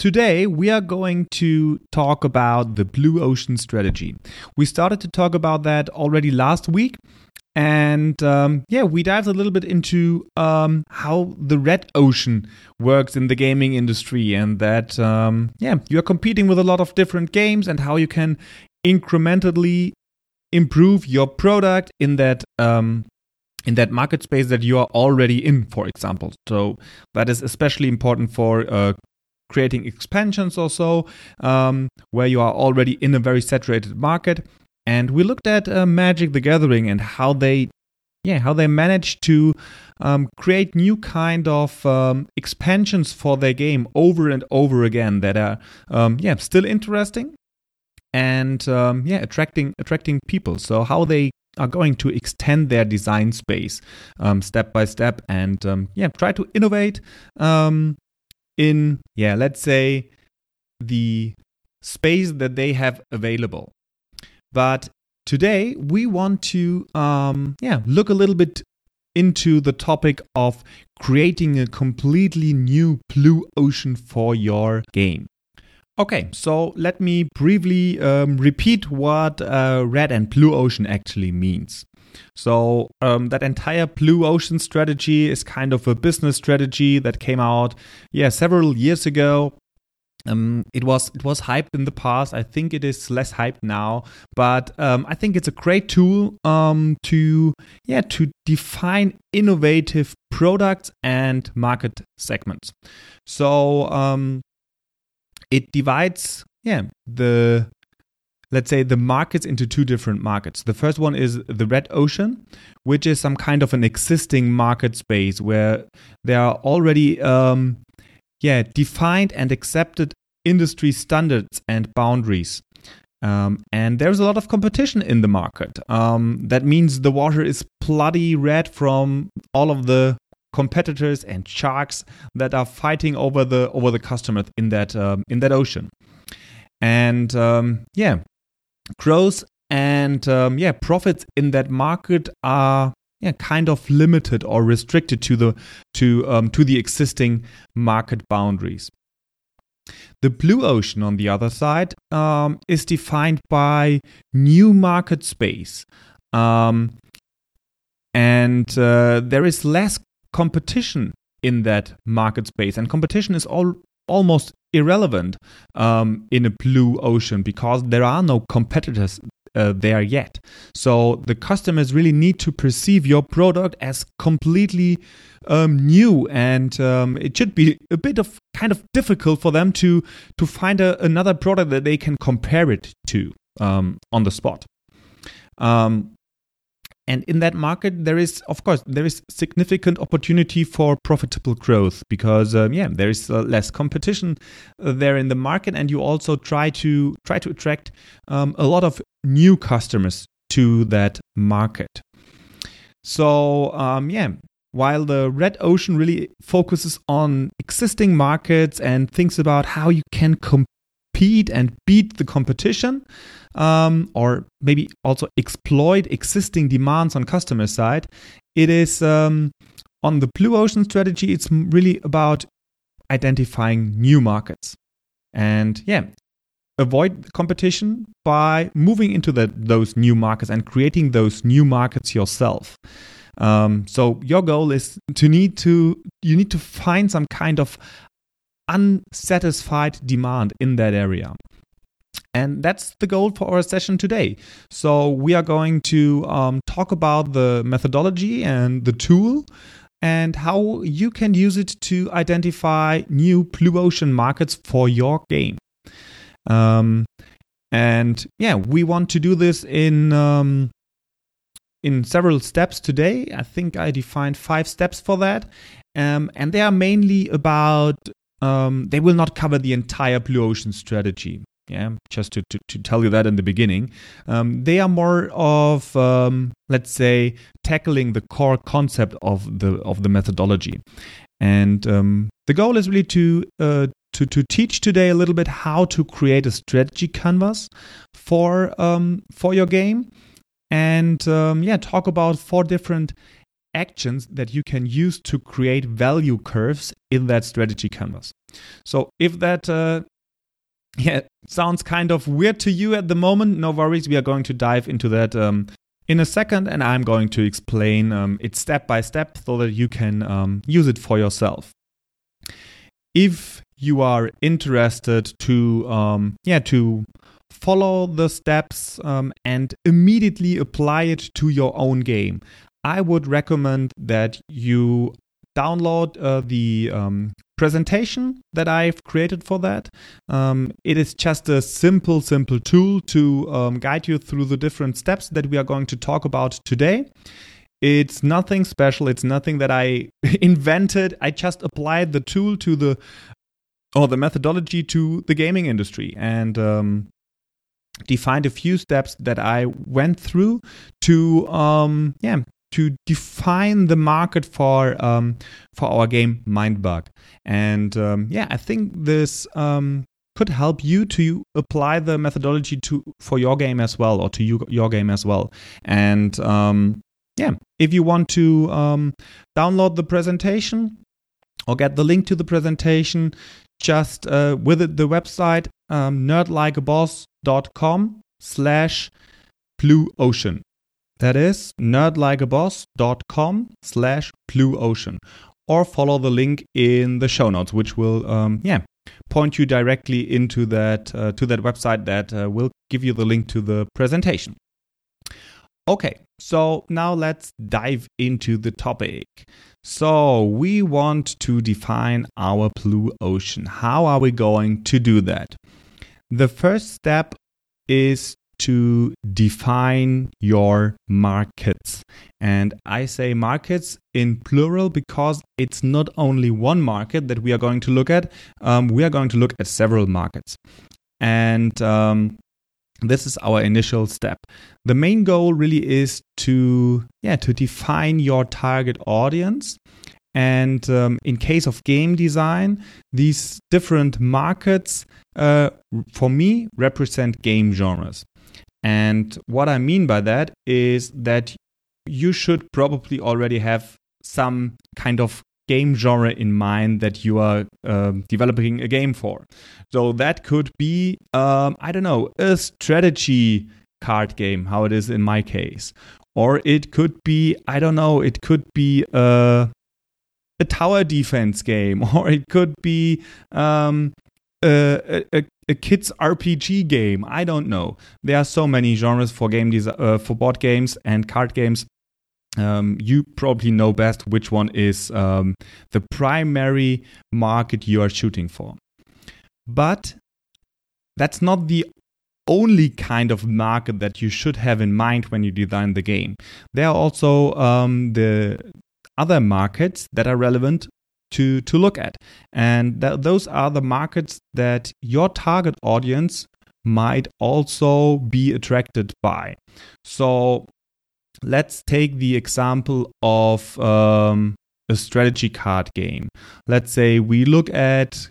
Today, we are going to talk about the Blue Ocean strategy. We started to talk about that already last week. And um, yeah, we dived a little bit into um, how the red ocean works in the gaming industry, and that um, yeah, you're competing with a lot of different games, and how you can incrementally improve your product in that um, in that market space that you are already in, for example. So that is especially important for uh, creating expansions or so, um, where you are already in a very saturated market. And we looked at uh, Magic the Gathering and how they, yeah, how they managed to um, create new kind of um, expansions for their game over and over again that are, um, yeah, still interesting and um, yeah, attracting attracting people. So how they are going to extend their design space um, step by step and um, yeah try to innovate um, in, yeah, let's say the space that they have available. But today we want to, um, yeah, look a little bit into the topic of creating a completely new blue ocean for your game. Okay, so let me briefly um, repeat what uh, red and blue ocean actually means. So um, that entire blue ocean strategy is kind of a business strategy that came out, yeah, several years ago. Um, it was it was hyped in the past. I think it is less hyped now, but um, I think it's a great tool um, to yeah to define innovative products and market segments. So um, it divides yeah the let's say the markets into two different markets. The first one is the red ocean, which is some kind of an existing market space where there are already um, yeah defined and accepted industry standards and boundaries. Um, and there's a lot of competition in the market. Um, that means the water is bloody red from all of the competitors and sharks that are fighting over the over the customers in that um, in that ocean. And um, yeah, growth and um, yeah profits in that market are yeah kind of limited or restricted to the to um, to the existing market boundaries. The blue ocean, on the other side, um, is defined by new market space, um, and uh, there is less competition in that market space, and competition is all almost irrelevant um, in a blue ocean because there are no competitors uh, there yet. So the customers really need to perceive your product as completely um, new, and um, it should be a bit of kind of difficult for them to to find a, another product that they can compare it to um, on the spot. Um, and in that market, there is, of course, there is significant opportunity for profitable growth because, um, yeah, there is uh, less competition uh, there in the market, and you also try to try to attract um, a lot of new customers to that market. So, um, yeah, while the red ocean really focuses on existing markets and thinks about how you can compete and beat the competition, um, or maybe also exploit existing demands on customer side. It is um, on the blue ocean strategy. It's really about identifying new markets and yeah, avoid competition by moving into the, those new markets and creating those new markets yourself. Um, so your goal is to need to you need to find some kind of unsatisfied demand in that area. And that's the goal for our session today. So, we are going to um, talk about the methodology and the tool and how you can use it to identify new blue ocean markets for your game. Um, and yeah, we want to do this in um, in several steps today. I think I defined five steps for that, um, and they are mainly about. Um, they will not cover the entire blue ocean strategy. Yeah, just to, to, to tell you that in the beginning. Um, they are more of, um, let's say, tackling the core concept of the of the methodology. And um, the goal is really to uh, to to teach today a little bit how to create a strategy canvas for um, for your game, and um, yeah, talk about four different actions that you can use to create value curves in that strategy canvas. So if that uh, yeah sounds kind of weird to you at the moment, no worries. We are going to dive into that um, in a second, and I'm going to explain um, it step by step so that you can um, use it for yourself. If you are interested to um, yeah to follow the steps um, and immediately apply it to your own game I would recommend that you download uh, the um, presentation that I've created for that. Um, it is just a simple, simple tool to um, guide you through the different steps that we are going to talk about today. It's nothing special. It's nothing that I invented. I just applied the tool to the or the methodology to the gaming industry and um, defined a few steps that I went through to um, yeah to define the market for um, for our game Mindbug. And um, yeah, I think this um, could help you to apply the methodology to for your game as well, or to you, your game as well. And um, yeah, if you want to um, download the presentation or get the link to the presentation, just uh, visit the website um, nerdlikeaboss.com slash blue ocean. That is nerdlikeaboss.com slash blue ocean. Or follow the link in the show notes, which will, um, yeah, point you directly into that uh, to that website that uh, will give you the link to the presentation. Okay, so now let's dive into the topic. So we want to define our blue ocean. How are we going to do that? The first step is to define your markets. And I say markets in plural because it's not only one market that we are going to look at, um, we are going to look at several markets. And um, this is our initial step. The main goal really is to yeah to define your target audience. And um, in case of game design, these different markets uh, for me represent game genres. And what I mean by that is that you should probably already have some kind of game genre in mind that you are uh, developing a game for. So that could be, um, I don't know, a strategy card game, how it is in my case. Or it could be, I don't know, it could be a, a tower defense game, or it could be um, a, a, a kids RPG game. I don't know. There are so many genres for game des- uh, for board games and card games. Um, you probably know best which one is um, the primary market you are shooting for. But that's not the only kind of market that you should have in mind when you design the game. There are also um, the other markets that are relevant to to look at. And th- those are the markets that your target audience might also be attracted by. So let's take the example of um, a strategy card game. Let's say we look at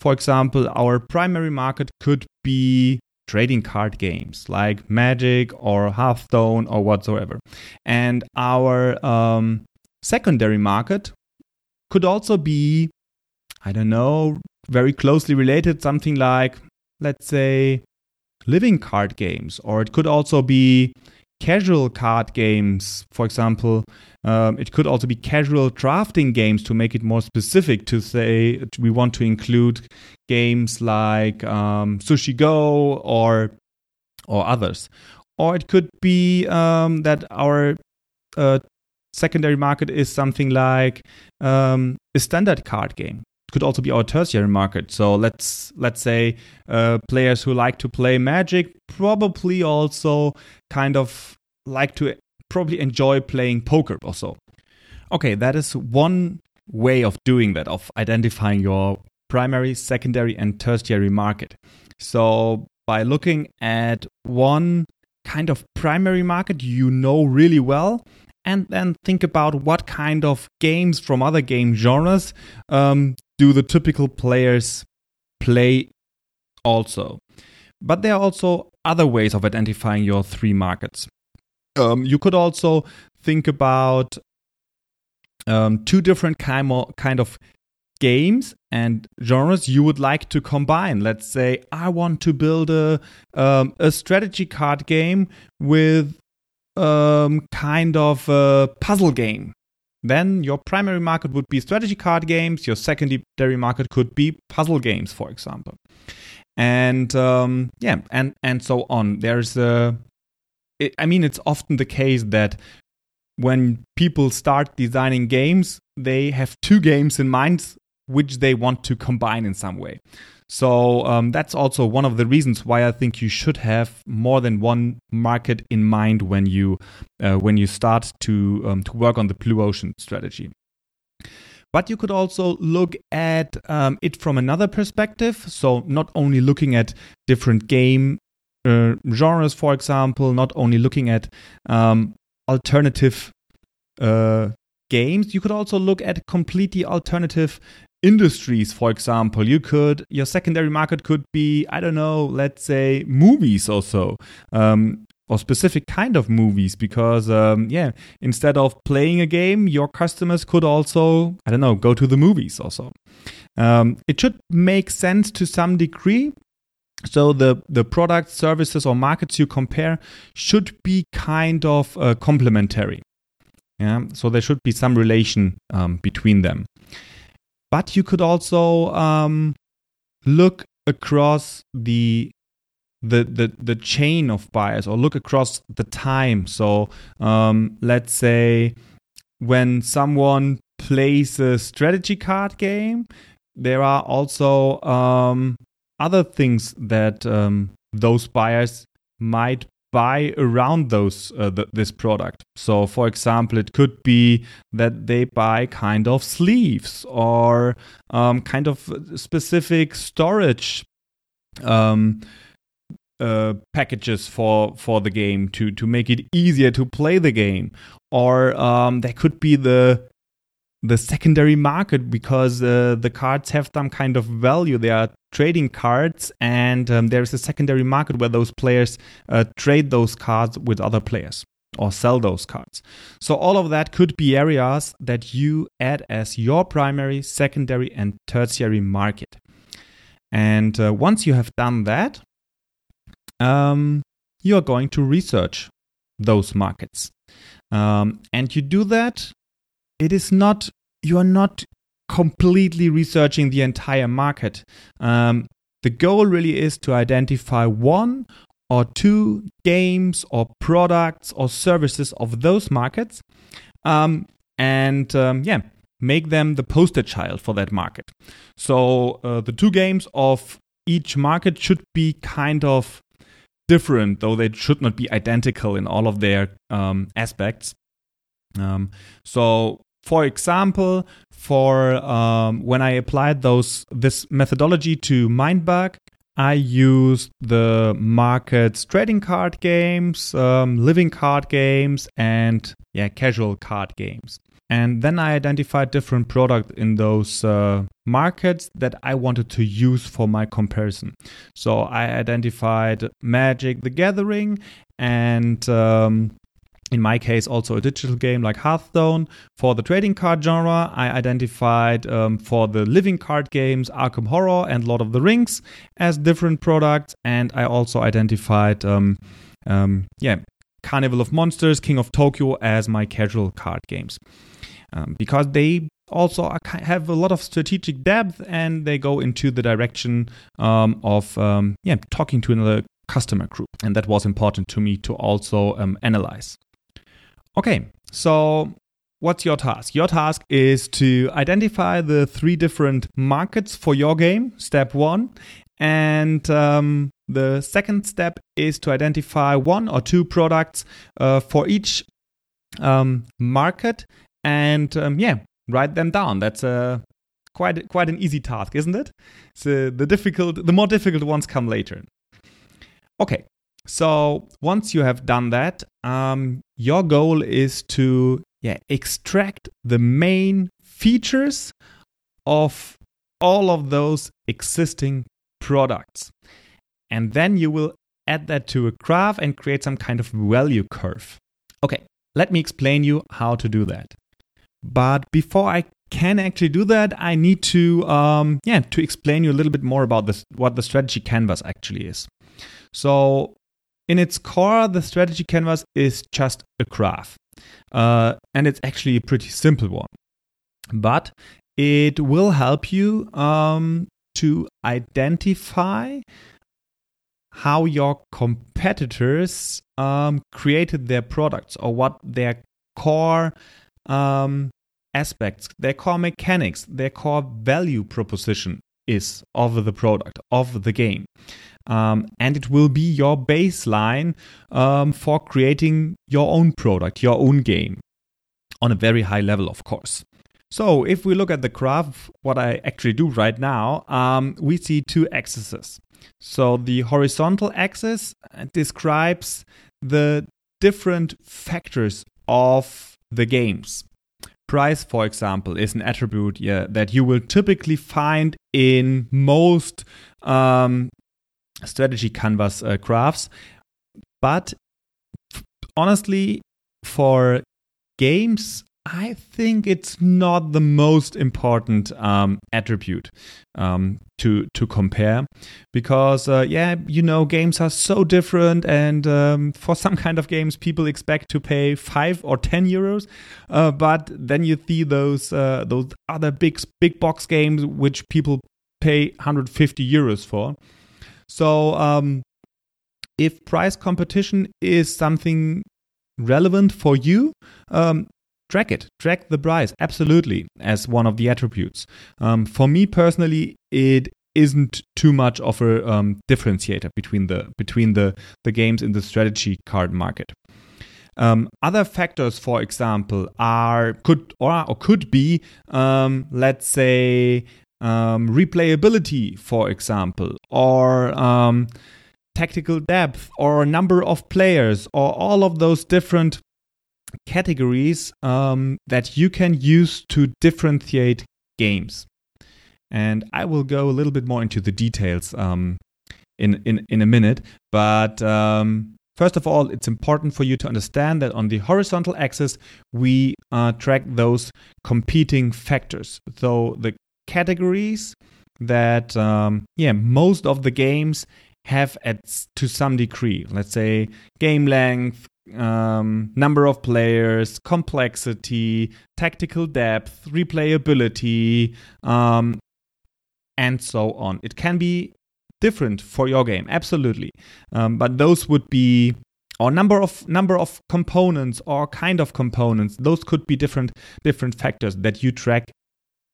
for example our primary market could be trading card games like magic or hearthstone or whatsoever. And our um, secondary market could also be, I don't know, very closely related, something like, let's say, living card games, or it could also be casual card games. For example, um, it could also be casual drafting games to make it more specific. To say we want to include games like um, Sushi Go or or others, or it could be um, that our uh, secondary market is something like um, a standard card game. It could also be our tertiary market. So let's let's say uh, players who like to play Magic probably also kind of like to probably enjoy playing poker also. Okay, that is one way of doing that of identifying your primary, secondary, and tertiary market. So by looking at one kind of primary market you know really well and then think about what kind of games from other game genres um, do the typical players play also. But there are also other ways of identifying your three markets. Um, you could also think about um, two different kind of, kind of games and genres you would like to combine. Let's say I want to build a um, a strategy card game with um, kind of a puzzle game. Then your primary market would be strategy card games. Your secondary market could be puzzle games, for example, and um, yeah, and and so on. There's a, it, I mean, it's often the case that when people start designing games, they have two games in mind which they want to combine in some way. So um, that's also one of the reasons why I think you should have more than one market in mind when you uh, when you start to um, to work on the blue ocean strategy. But you could also look at um, it from another perspective. So not only looking at different game uh, genres, for example, not only looking at um, alternative uh, games, you could also look at completely alternative industries for example you could your secondary market could be i don't know let's say movies or so um, or specific kind of movies because um, yeah instead of playing a game your customers could also i don't know go to the movies also um, it should make sense to some degree. So the the products services or markets you compare should be kind of uh, complementary. Yeah so there should be some relation um, between them but you could also um, look across the the, the the chain of buyers or look across the time. So um, let's say when someone plays a strategy card game, there are also um, other things that um, those buyers might buy around those uh, th- this product. So, for example, it could be that they buy kind of sleeves or um, kind of specific storage um, uh, packages for for the game to to make it easier to play the game. Or um, there could be the the secondary market because uh, the cards have some kind of value. They are trading cards, and um, there is a secondary market where those players uh, trade those cards with other players or sell those cards. So, all of that could be areas that you add as your primary, secondary, and tertiary market. And uh, once you have done that, um, you are going to research those markets. Um, and you do that it is not you are not completely researching the entire market. Um, the goal really is to identify one or two games or products or services of those markets, um, and um, yeah, make them the poster child for that market. So uh, the two games of each market should be kind of different, though they should not be identical in all of their um, aspects. Um, so for example, for um, when I applied those this methodology to Mindbug, I used the markets trading card games, um, living card games, and yeah, casual card games. And then I identified different products in those uh, markets that I wanted to use for my comparison. So I identified Magic the Gathering and um, in my case, also a digital game like Hearthstone. For the trading card genre, I identified um, for the living card games Arkham Horror and Lord of the Rings as different products, and I also identified, um, um, yeah, Carnival of Monsters, King of Tokyo as my casual card games. Um, because they also have a lot of strategic depth and they go into the direction um, of um, yeah talking to another customer group and that was important to me to also um, analyze Okay, so what's your task? Your task is to identify the three different markets for your game, step one. And um, the second step is to identify one or two products uh, for each um, market and um, yeah, write them down. That's a quite quite an easy task, isn't it? So the difficult, the more difficult ones come later. Okay, so once you have done that, um, your goal is to yeah extract the main features of all of those existing products, and then you will add that to a graph and create some kind of value curve. Okay, let me explain you how to do that. But before I can actually do that, I need to um, yeah to explain you a little bit more about this what the strategy canvas actually is. So in its core, the strategy canvas is just a graph. Uh, and it's actually a pretty simple one. But it will help you um, to identify how your competitors um, created their products or what their core um, aspects, their core mechanics, their core value proposition is of the product, of the game. Um, and it will be your baseline um, for creating your own product, your own game on a very high level, of course. So, if we look at the graph, what I actually do right now, um, we see two axes. So, the horizontal axis describes the different factors of the games. Price, for example, is an attribute yeah, that you will typically find in most um, strategy canvas uh, graphs. But honestly, for games, I think it's not the most important um, attribute um, to to compare because uh, yeah, you know, games are so different, and um, for some kind of games, people expect to pay five or ten euros, uh, but then you see those uh, those other big big box games which people pay 150 euros for. So um, if price competition is something relevant for you, um, track it, track the price absolutely as one of the attributes. Um, for me personally, it isn't too much of a um, differentiator between the between the the games in the strategy card market. Um, other factors, for example, are could or, or could be, um, let's say, um, replayability, for example, or um, tactical depth, or number of players, or all of those different categories um, that you can use to differentiate games. And I will go a little bit more into the details um, in, in, in a minute. But um, first of all, it's important for you to understand that on the horizontal axis, we uh, track those competing factors. So the categories that um, yeah most of the games have at to some degree. Let's say game length, um, number of players, complexity, tactical depth, replayability, um, and so on. It can be different for your game, absolutely, um, but those would be or number of number of components or kind of components. Those could be different different factors that you track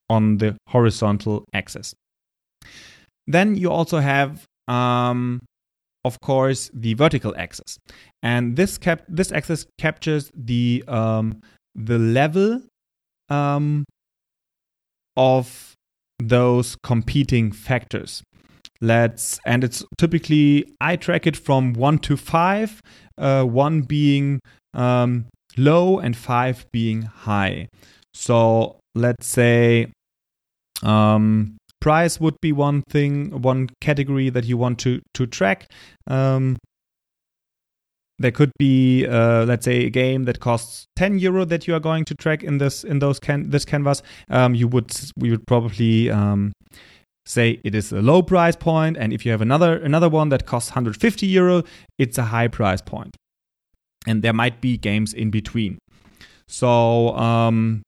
on the horizontal axis. Then you also have, um, of course, the vertical axis, and this cap- this axis captures the um, the level um, of those competing factors. Let's and it's typically I track it from one to five, uh, one being um, low and five being high. So let's say um, price would be one thing, one category that you want to to track. Um, there could be, uh, let's say, a game that costs 10 euro that you are going to track in this in those can this canvas. Um, you would we would probably um, say it is a low price point, and if you have another another one that costs 150 euro, it's a high price point. And there might be games in between. So um,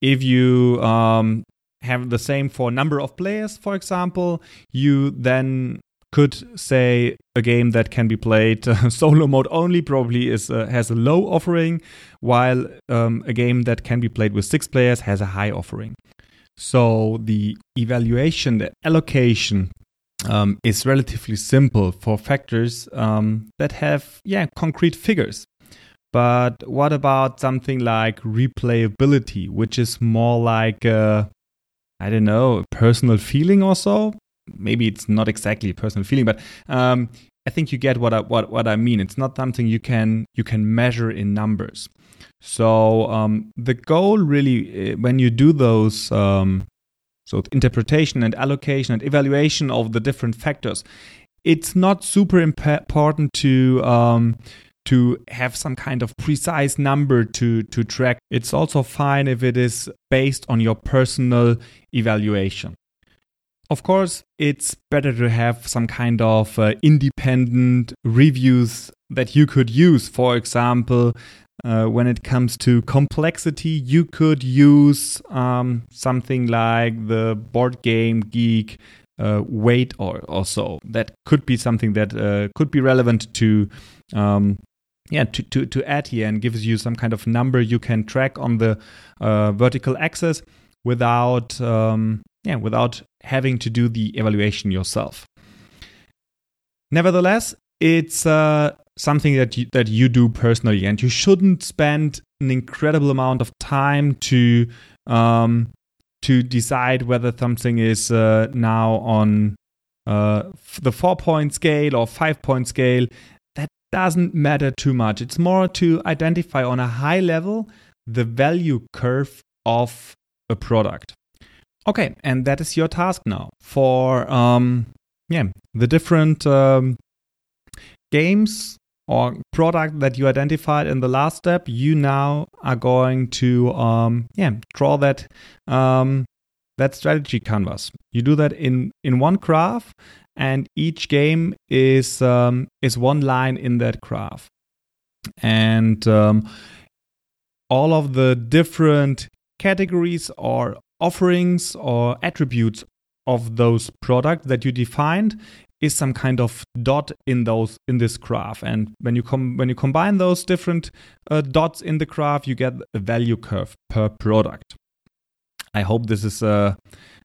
if you um, have the same for number of players, for example, you then could say a game that can be played uh, solo mode only probably is uh, has a low offering, while um, a game that can be played with six players has a high offering. So the evaluation, the allocation um, is relatively simple for factors um, that have yeah concrete figures. But what about something like replayability, which is more like a I don't know, personal feeling or so. Maybe it's not exactly a personal feeling, but um, I think you get what I, what what I mean. It's not something you can you can measure in numbers. So um, the goal really, uh, when you do those, um, so interpretation and allocation and evaluation of the different factors, it's not super important to um, to have some kind of precise number to to track. It's also fine if it is based on your personal evaluation. Of course, it's better to have some kind of uh, independent reviews that you could use. For example, uh, when it comes to complexity, you could use um, something like the board game geek uh, weight or, or so. That could be something that uh, could be relevant to. Um, yeah, to, to, to add here and gives you some kind of number you can track on the uh, vertical axis without um, yeah without having to do the evaluation yourself. Nevertheless, it's uh, something that you, that you do personally, and you shouldn't spend an incredible amount of time to um, to decide whether something is uh, now on uh, the four point scale or five point scale. Doesn't matter too much. It's more to identify on a high level the value curve of a product. Okay, and that is your task now for um, yeah the different um, games or product that you identified in the last step, you now are going to um, yeah draw that um, that strategy canvas. You do that in in one graph, and each game is um, is one line in that graph, and um, all of the different categories or offerings or attributes of those products that you defined is some kind of dot in those in this graph. And when you come when you combine those different uh, dots in the graph you get a value curve per product. I hope this is uh,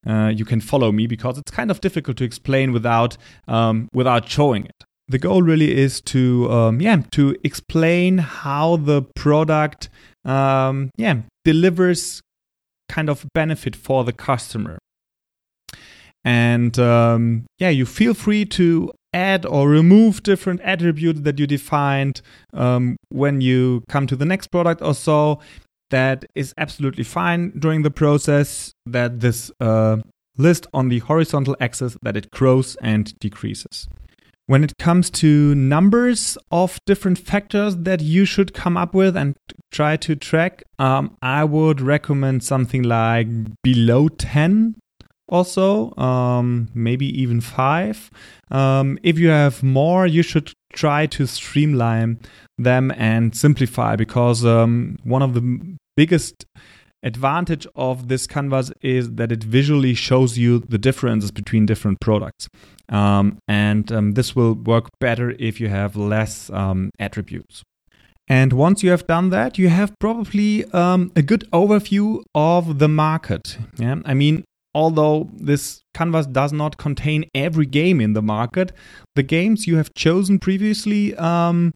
uh, you can follow me because it's kind of difficult to explain without um, without showing it the goal really is to um, yeah to explain how the product um, yeah delivers kind of benefit for the customer and um, yeah, you feel free to add or remove different attributes that you defined um, when you come to the next product or so. That is absolutely fine during the process. That this uh, list on the horizontal axis that it grows and decreases. When it comes to numbers of different factors that you should come up with and try to track, um, I would recommend something like below 10 also, um, maybe even five. Um, if you have more, you should try to streamline them and simplify because um, one of the biggest advantage of this canvas is that it visually shows you the differences between different products. Um, and um, this will work better if you have less um, attributes. And once you have done that, you have probably um, a good overview of the market. Yeah, I mean, although this canvas does not contain every game in the market, the games you have chosen previously, um,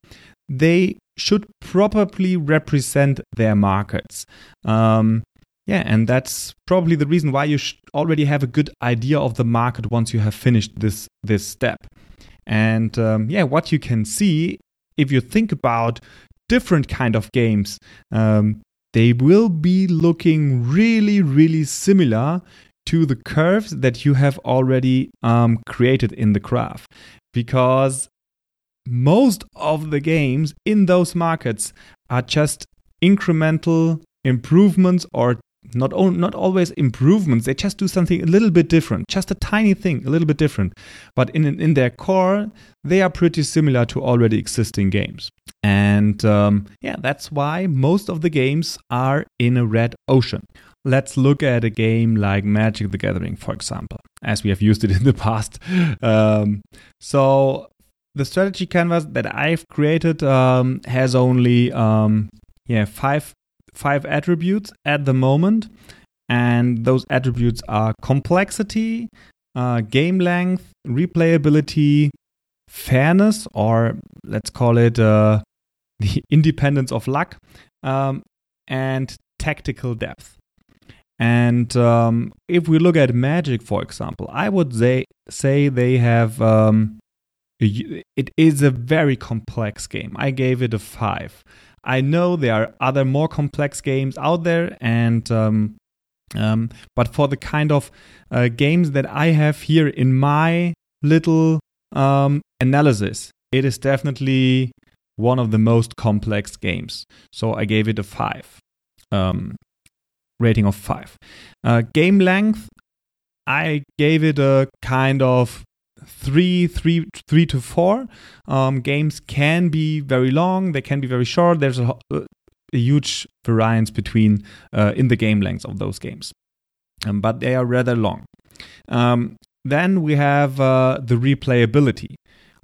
they should probably represent their markets. Um, yeah, and that's probably the reason why you should already have a good idea of the market once you have finished this this step. And um, yeah, what you can see if you think about different kind of games, um, they will be looking really, really similar to the curves that you have already um, created in the graph. Because most of the games in those markets are just incremental improvements or not not always improvements. They just do something a little bit different just a tiny thing a little bit different. But in in their core they are pretty similar to already existing games. And um, yeah that's why most of the games are in a red ocean. Let's look at a game like Magic the Gathering, for example, as we have used it in the past. Um, so the strategy canvas that I've created um, has only um, yeah five five attributes at the moment, and those attributes are complexity, uh, game length, replayability, fairness, or let's call it uh, the independence of luck, um, and tactical depth. And um, if we look at Magic, for example, I would say say they have um, it is a very complex game. I gave it a five. I know there are other more complex games out there, and um, um, but for the kind of uh, games that I have here in my little um, analysis, it is definitely one of the most complex games. So I gave it a five, um, rating of five. Uh, game length, I gave it a kind of three, three, three to four. Um, games can be very long; they can be very short. There's a, a huge variance between uh, in the game lengths of those games, um, but they are rather long. Um, then we have uh, the replayability.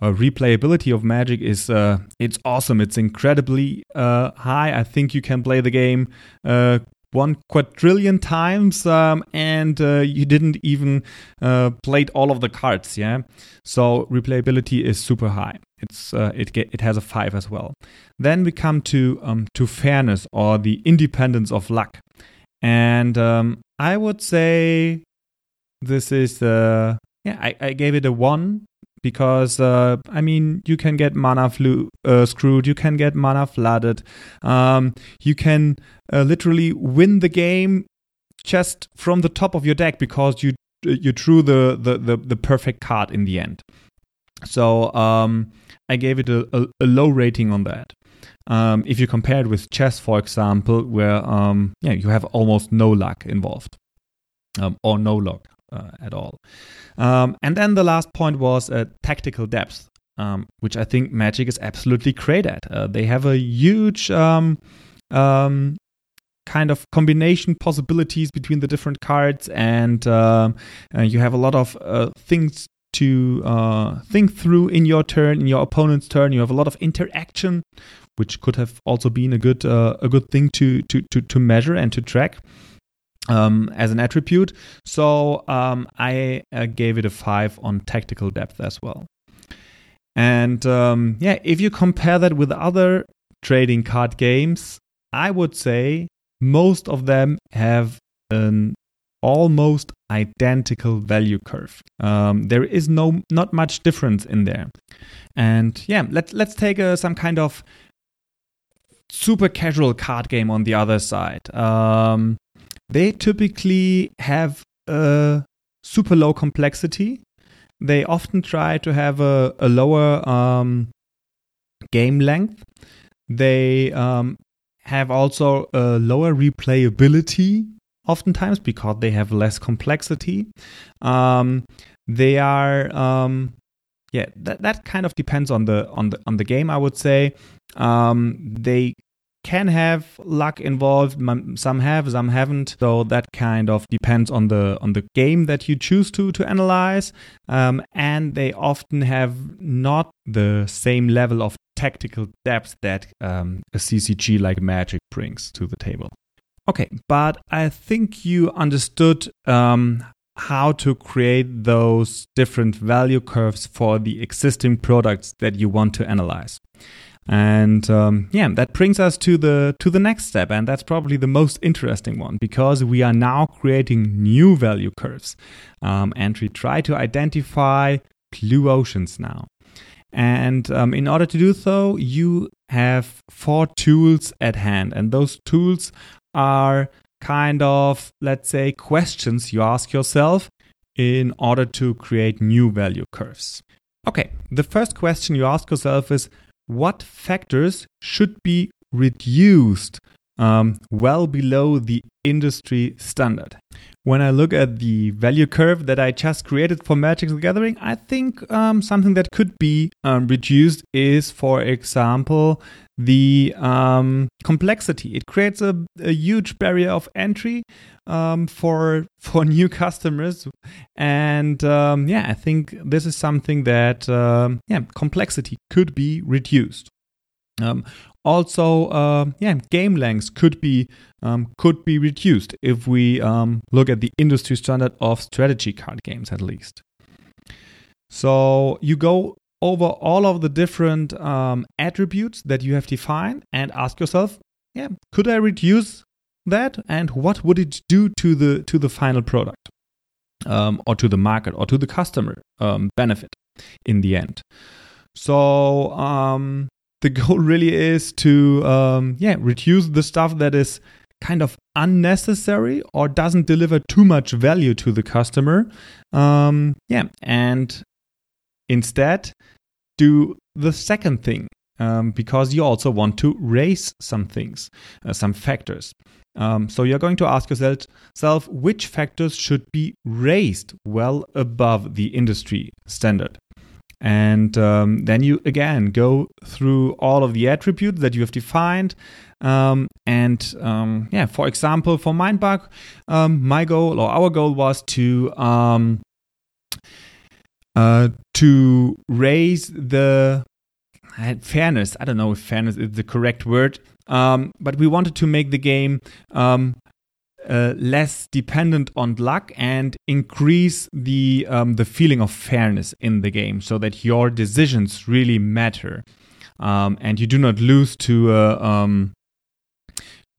Uh, replayability of Magic is uh, it's awesome. It's incredibly uh, high. I think you can play the game uh, one quadrillion times um, and uh, you didn't even uh, played all of the cards yeah? So replayability is super high. It's uh, it get, it has a 5 as well. Then we come to um, to fairness or the independence of luck. And um, i would say this is uh yeah I, I gave it a 1 because uh, I mean you can get mana flu- uh, screwed, you can get mana flooded, um, you can uh, literally win the game just from the top of your deck because you you drew the the, the, the perfect card in the end. So um, I gave it a, a, a, low rating on that. Um, if you compare it with chess, for example, where um, yeah you have almost no luck involved um, or no luck uh, at all. Um, and then the last point was uh, tactical depth, um, which I think Magic is absolutely great at. Uh, they have a huge um, um kind of combination possibilities between the different cards, and uh, you have a lot of uh, things to uh, think through in your turn, in your opponent's turn. You have a lot of interaction, which could have also been a good a good thing to to to, to measure and to track um, as an attribute. So um, I uh, gave it a five on tactical depth as well. And um, yeah, if you compare that with other trading card games, I would say most of them have an almost identical value curve. Um, there is no not much difference in there. And yeah, let's let's take a, some kind of super casual card game on the other side. Um, they typically have a super low complexity. They often try to have a, a lower um, game length. They um, have also a lower replayability oftentimes because they have less complexity. Um, they are um, yeah that, that kind of depends on the on the on the game I would say. Um, they can have luck involved some have some haven't. So that kind of depends on the on the game that you choose to to analyze. Um, and they often have not the same level of tactical depth that um, a ccg like magic brings to the table. Okay but i think you understood um, how to create those different value curves for the existing products that you want to analyze and um, yeah, that brings us to the to the next step, and that's probably the most interesting one because we are now creating new value curves, um, and we try to identify blue oceans now. And um, in order to do so, you have four tools at hand, and those tools are kind of let's say questions you ask yourself in order to create new value curves. Okay, the first question you ask yourself is what factors should be reduced um, well below the industry standard. When I look at the value curve that I just created for Magic the Gathering, I think um, something that could be um, reduced is, for example, the um, complexity. It creates a, a, huge barrier of entry um, for for new customers, and um, yeah, I think this is something that yeah, complexity could be reduced. Um, also, uh, yeah, game lengths could be um, could be reduced if we um, look at the industry standard of strategy card games, at least. So you go over all of the different um, attributes that you have defined and ask yourself, yeah, could I reduce that, and what would it do to the to the final product, um, or to the market, or to the customer um, benefit in the end? So um, the goal really is to um, yeah reduce the stuff that is kind of unnecessary or doesn't deliver too much value to the customer. Um, yeah, and instead do the second thing um, because you also want to raise some things, uh, some factors. Um, so you're going to ask yourself which factors should be raised well above the industry standard. And um, then you again go through all of the attributes that you have defined. Um, and um, yeah, for example, for Mindbug, um, my goal or our goal was to um, uh, to raise the fairness. I don't know if fairness is the correct word, um, but we wanted to make the game um, uh, less dependent on luck and increase the um, the feeling of fairness in the game, so that your decisions really matter, um, and you do not lose to a, um,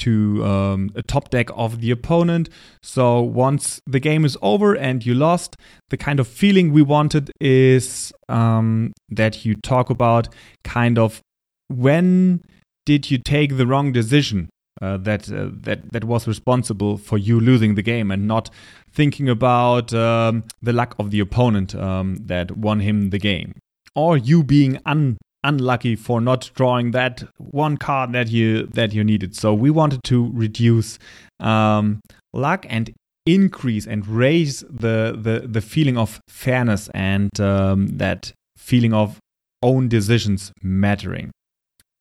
to um, a top deck of the opponent. So once the game is over and you lost, the kind of feeling we wanted is um, that you talk about kind of when did you take the wrong decision uh, that uh, that that was responsible for you losing the game and not thinking about um, the luck of the opponent um, that won him the game or you being un- unlucky for not drawing that one card that you that you needed. So we wanted to reduce um, luck and increase and raise the the the feeling of fairness and um, that feeling of own decisions mattering.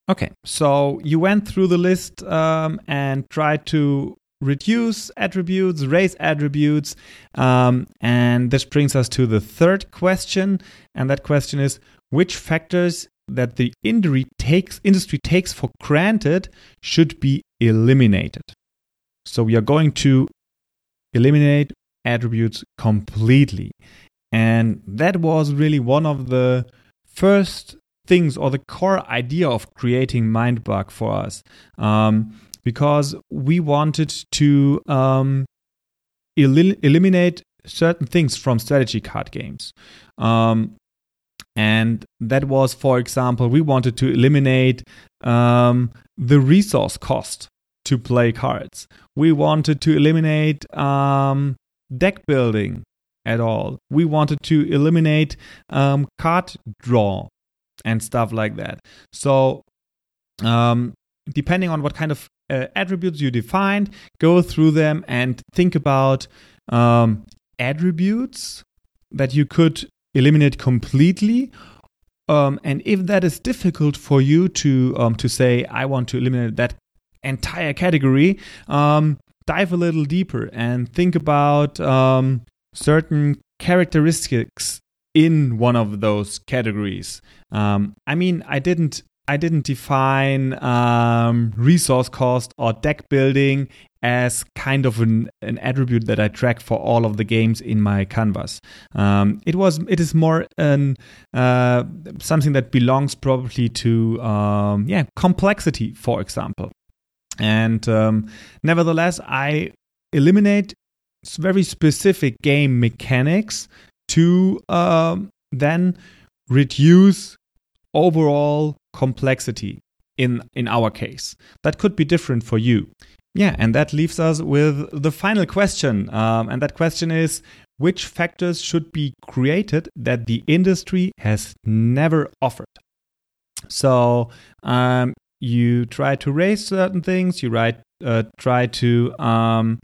Okay, so you went through the list um, and tried to reduce attributes, raise attributes, um, and this brings us to the third question. And that question is which factors that the industry takes, industry takes for granted should be eliminated. So we are going to eliminate attributes completely. And that was really one of the first things or the core idea of creating Mindbug for us. Um, because we wanted to um, el- eliminate certain things from strategy card games. Um, and that was, for example, we wanted to eliminate um, the resource cost to play cards. We wanted to eliminate um, deck building at all. We wanted to eliminate um, card draw and stuff like that. So, um, depending on what kind of uh, attributes you defined, go through them and think about um, attributes that you could eliminate completely. Um, and if that is difficult for you to um, to say, I want to eliminate that entire category, um, dive a little deeper and think about um, certain characteristics in one of those categories. Um, I mean, I didn't I didn't define um, resource cost or deck building as kind of an, an attribute that I track for all of the games in my canvas. Um, it was it is more an uh, something that belongs probably to um, yeah complexity, for example. And um, nevertheless, I eliminate very specific game mechanics to um, then reduce overall complexity in in our case. That could be different for you. Yeah, and that leaves us with the final question. Um, and that question is which factors should be created that the industry has never offered? So um, you try to raise certain things, you write, uh, try to um,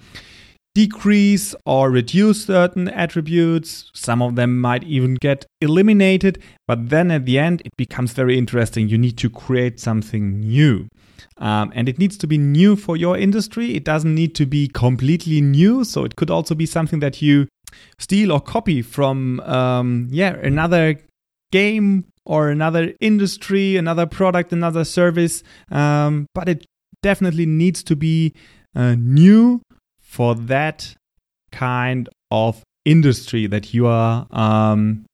decrease or reduce certain attributes. Some of them might even get eliminated, but then at the end, it becomes very interesting. You need to create something new. Um, and it needs to be new for your industry. It doesn't need to be completely new. So it could also be something that you steal or copy from, um, yeah, another game or another industry, another product, another service. Um, but it definitely needs to be uh, new for that kind of industry that you are um,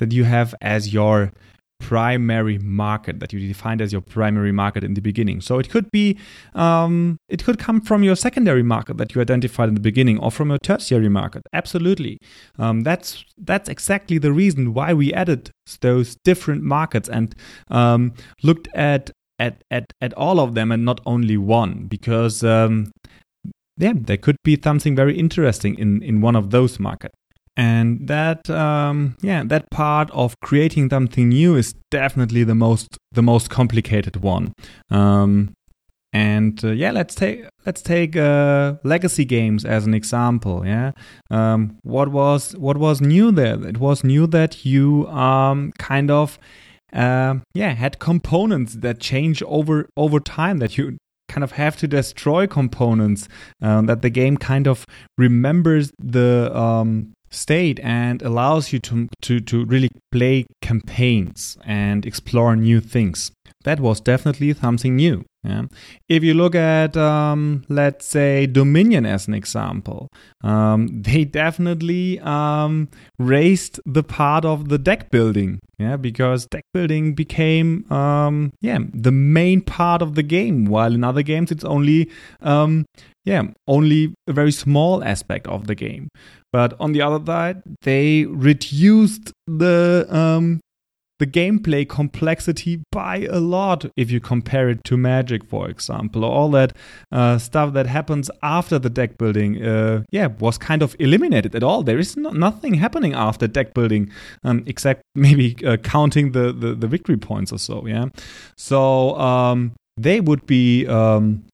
that you have as your primary market that you defined as your primary market in the beginning. So it could be, um, it could come from your secondary market that you identified in the beginning, or from your tertiary market. Absolutely, um, that's that's exactly the reason why we added those different markets and um, looked at at, at, at all of them and not only one because um, yeah, there could be something very interesting in, in one of those markets. And that, um, yeah, that part of creating something new is definitely the most the most complicated one. Um, and uh, yeah, let's take let's take uh, legacy games as an example. Yeah, um, what was what was new there? It was new that you um, kind of uh, yeah had components that change over over time that you kind of have to destroy components um, that the game kind of remembers the um, state and allows you to, to, to really play campaigns and explore new things. That was definitely something new. Yeah. If you look at, um, let's say, Dominion as an example, um, they definitely um, raised the part of the deck building. Yeah, because deck building became, um, yeah, the main part of the game. While in other games, it's only, um, yeah, only a very small aspect of the game. But on the other side, they reduced the um, the gameplay complexity by a lot if you compare it to Magic, for example. All that uh, stuff that happens after the deck building, uh, yeah, was kind of eliminated at all. There is no, nothing happening after deck building, um, except maybe uh, counting the, the, the victory points or so. Yeah, so um, they would be. Um,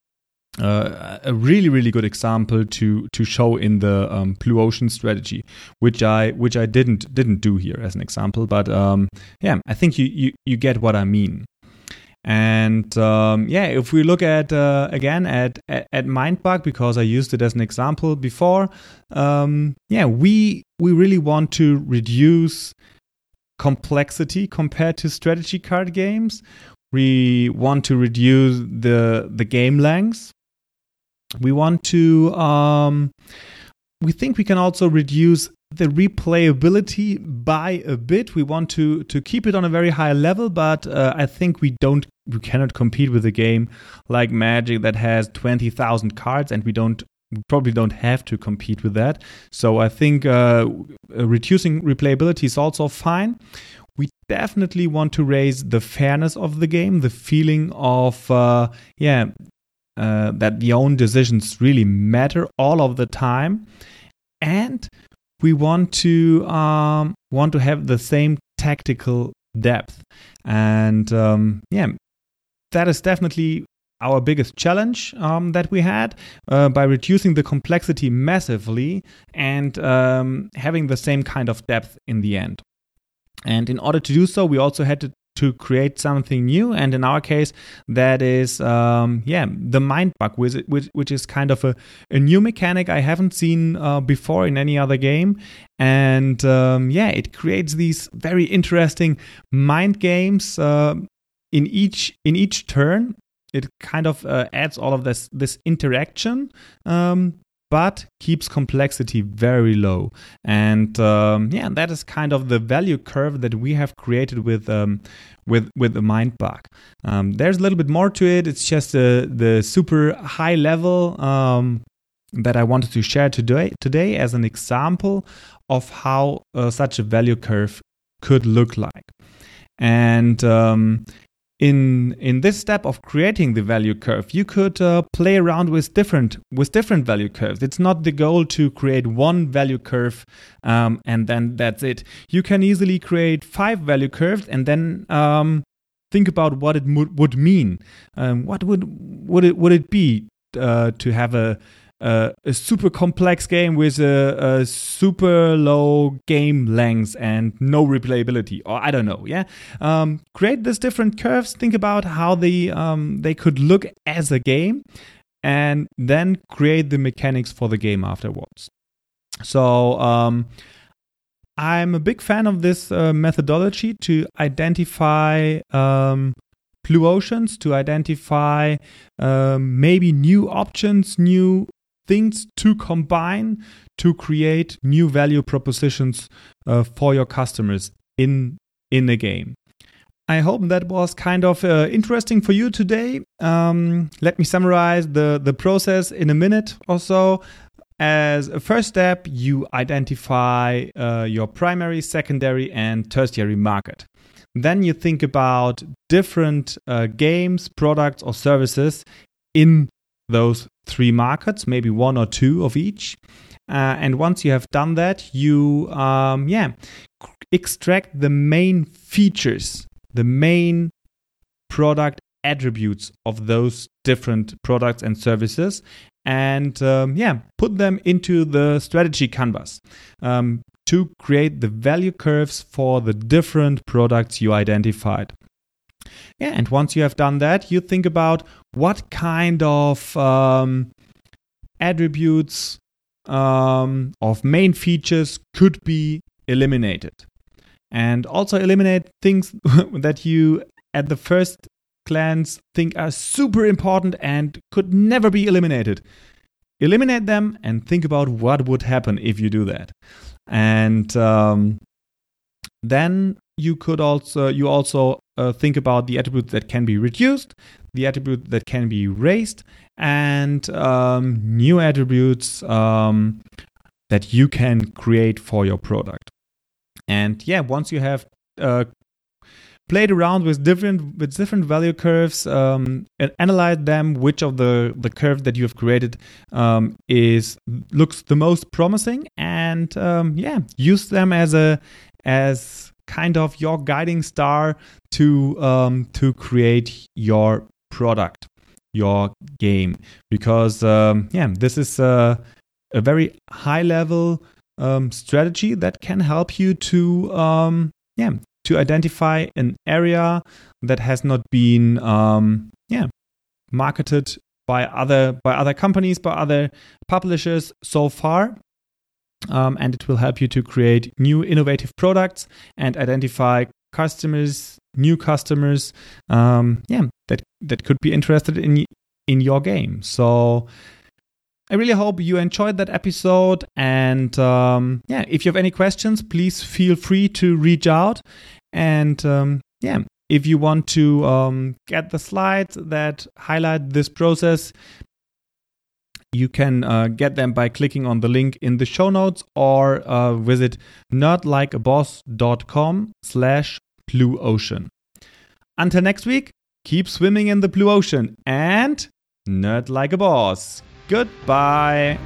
uh, a really really good example to to show in the um, blue ocean strategy which i which i didn't didn't do here as an example but um, yeah i think you, you you get what i mean. And um, yeah if we look at uh, again at, at, at mindbug because i used it as an example before um, yeah we we really want to reduce complexity compared to strategy card games. We want to reduce the the game length we want to, um, we think we can also reduce the replayability by a bit. We want to to keep it on a very high level, but uh, I think we don't we cannot compete with a game like Magic that has twenty thousand cards, and we don't we probably don't have to compete with that. So I think uh, reducing replayability is also fine. We definitely want to raise the fairness of the game, the feeling of uh, yeah uh, that the own decisions really matter all of the time, and we want to um, want to have the same tactical depth. And um, yeah, that is definitely our biggest challenge um, that we had uh, by reducing the complexity massively and um, having the same kind of depth in the end. And in order to do so, we also had to to create something new. And in our case, that is, um, yeah, the mind bug, which, which, which is kind of a, a new mechanic I haven't seen uh, before in any other game. And um, yeah, it creates these very interesting mind games uh, in each in each turn. It kind of uh, adds all of this this interaction um, but keeps complexity very low. And um, yeah, that is kind of the value curve that we have created with um, with with the mind bug. Um, there's a little bit more to it. It's just uh, the super high level um, that I wanted to share today today as an example of how uh, such a value curve could look like. And um, in in this step of creating the value curve you could uh, play around with different with different value curves. It's not the goal to create one value curve um, and then that's it. You can easily create five value curves and then um, think about what it would mean. Um, what would would it would it be uh, to have a uh, a super complex game with a, a, super low game length and no replayability, or I don't know. Yeah, um, create these different curves. Think about how they um, they could look as a game, and then create the mechanics for the game afterwards. So. Um, I'm a big fan of this uh, methodology to identify um, blue oceans, to identify um, maybe new options, new things to combine to create new value propositions uh, for your customers in in the game. I hope that was kind of uh, interesting for you today. Um, let me summarize the, the process in a minute or so. As a first step, you identify uh, your primary, secondary, and tertiary market. Then you think about different uh, games, products, or services in those three markets, maybe one or two of each. Uh, and once you have done that, you um, yeah extract the main features, the main product attributes of those different products and services, and um, yeah, put them into the strategy canvas um, to create the value curves for the different products you identified. Yeah, and once you have done that, you think about what kind of um, attributes um, of main features could be eliminated. And also eliminate things that you at the first glance think are super important and could never be eliminated. Eliminate them and think about what would happen if you do that. And um, then you could also you also uh, think about the attributes that can be reduced, the attribute that can be raised, and um, new attributes um, that you can create for your product. And yeah, once you have uh, played around with different with different value curves um, and analyze them which of the the curve that you have created um, is looks the most promising and um, yeah use them as a as kind of your guiding star to um, to create your product, your game, because um, yeah, this is a, a very high level um, strategy that can help you to um, yeah to identify an area that has not been um, yeah marketed by other by other companies by other publishers so far um, and it will help you to create new innovative products and identify customers, new customers, um, yeah, that that could be interested in in your game. So. I really hope you enjoyed that episode. And um, yeah, if you have any questions, please feel free to reach out. And um, yeah, if you want to um, get the slides that highlight this process, you can uh, get them by clicking on the link in the show notes or uh, visit nerdlikeaboss.com slash blue ocean. Until next week, keep swimming in the blue ocean and nerd like a boss. Goodbye.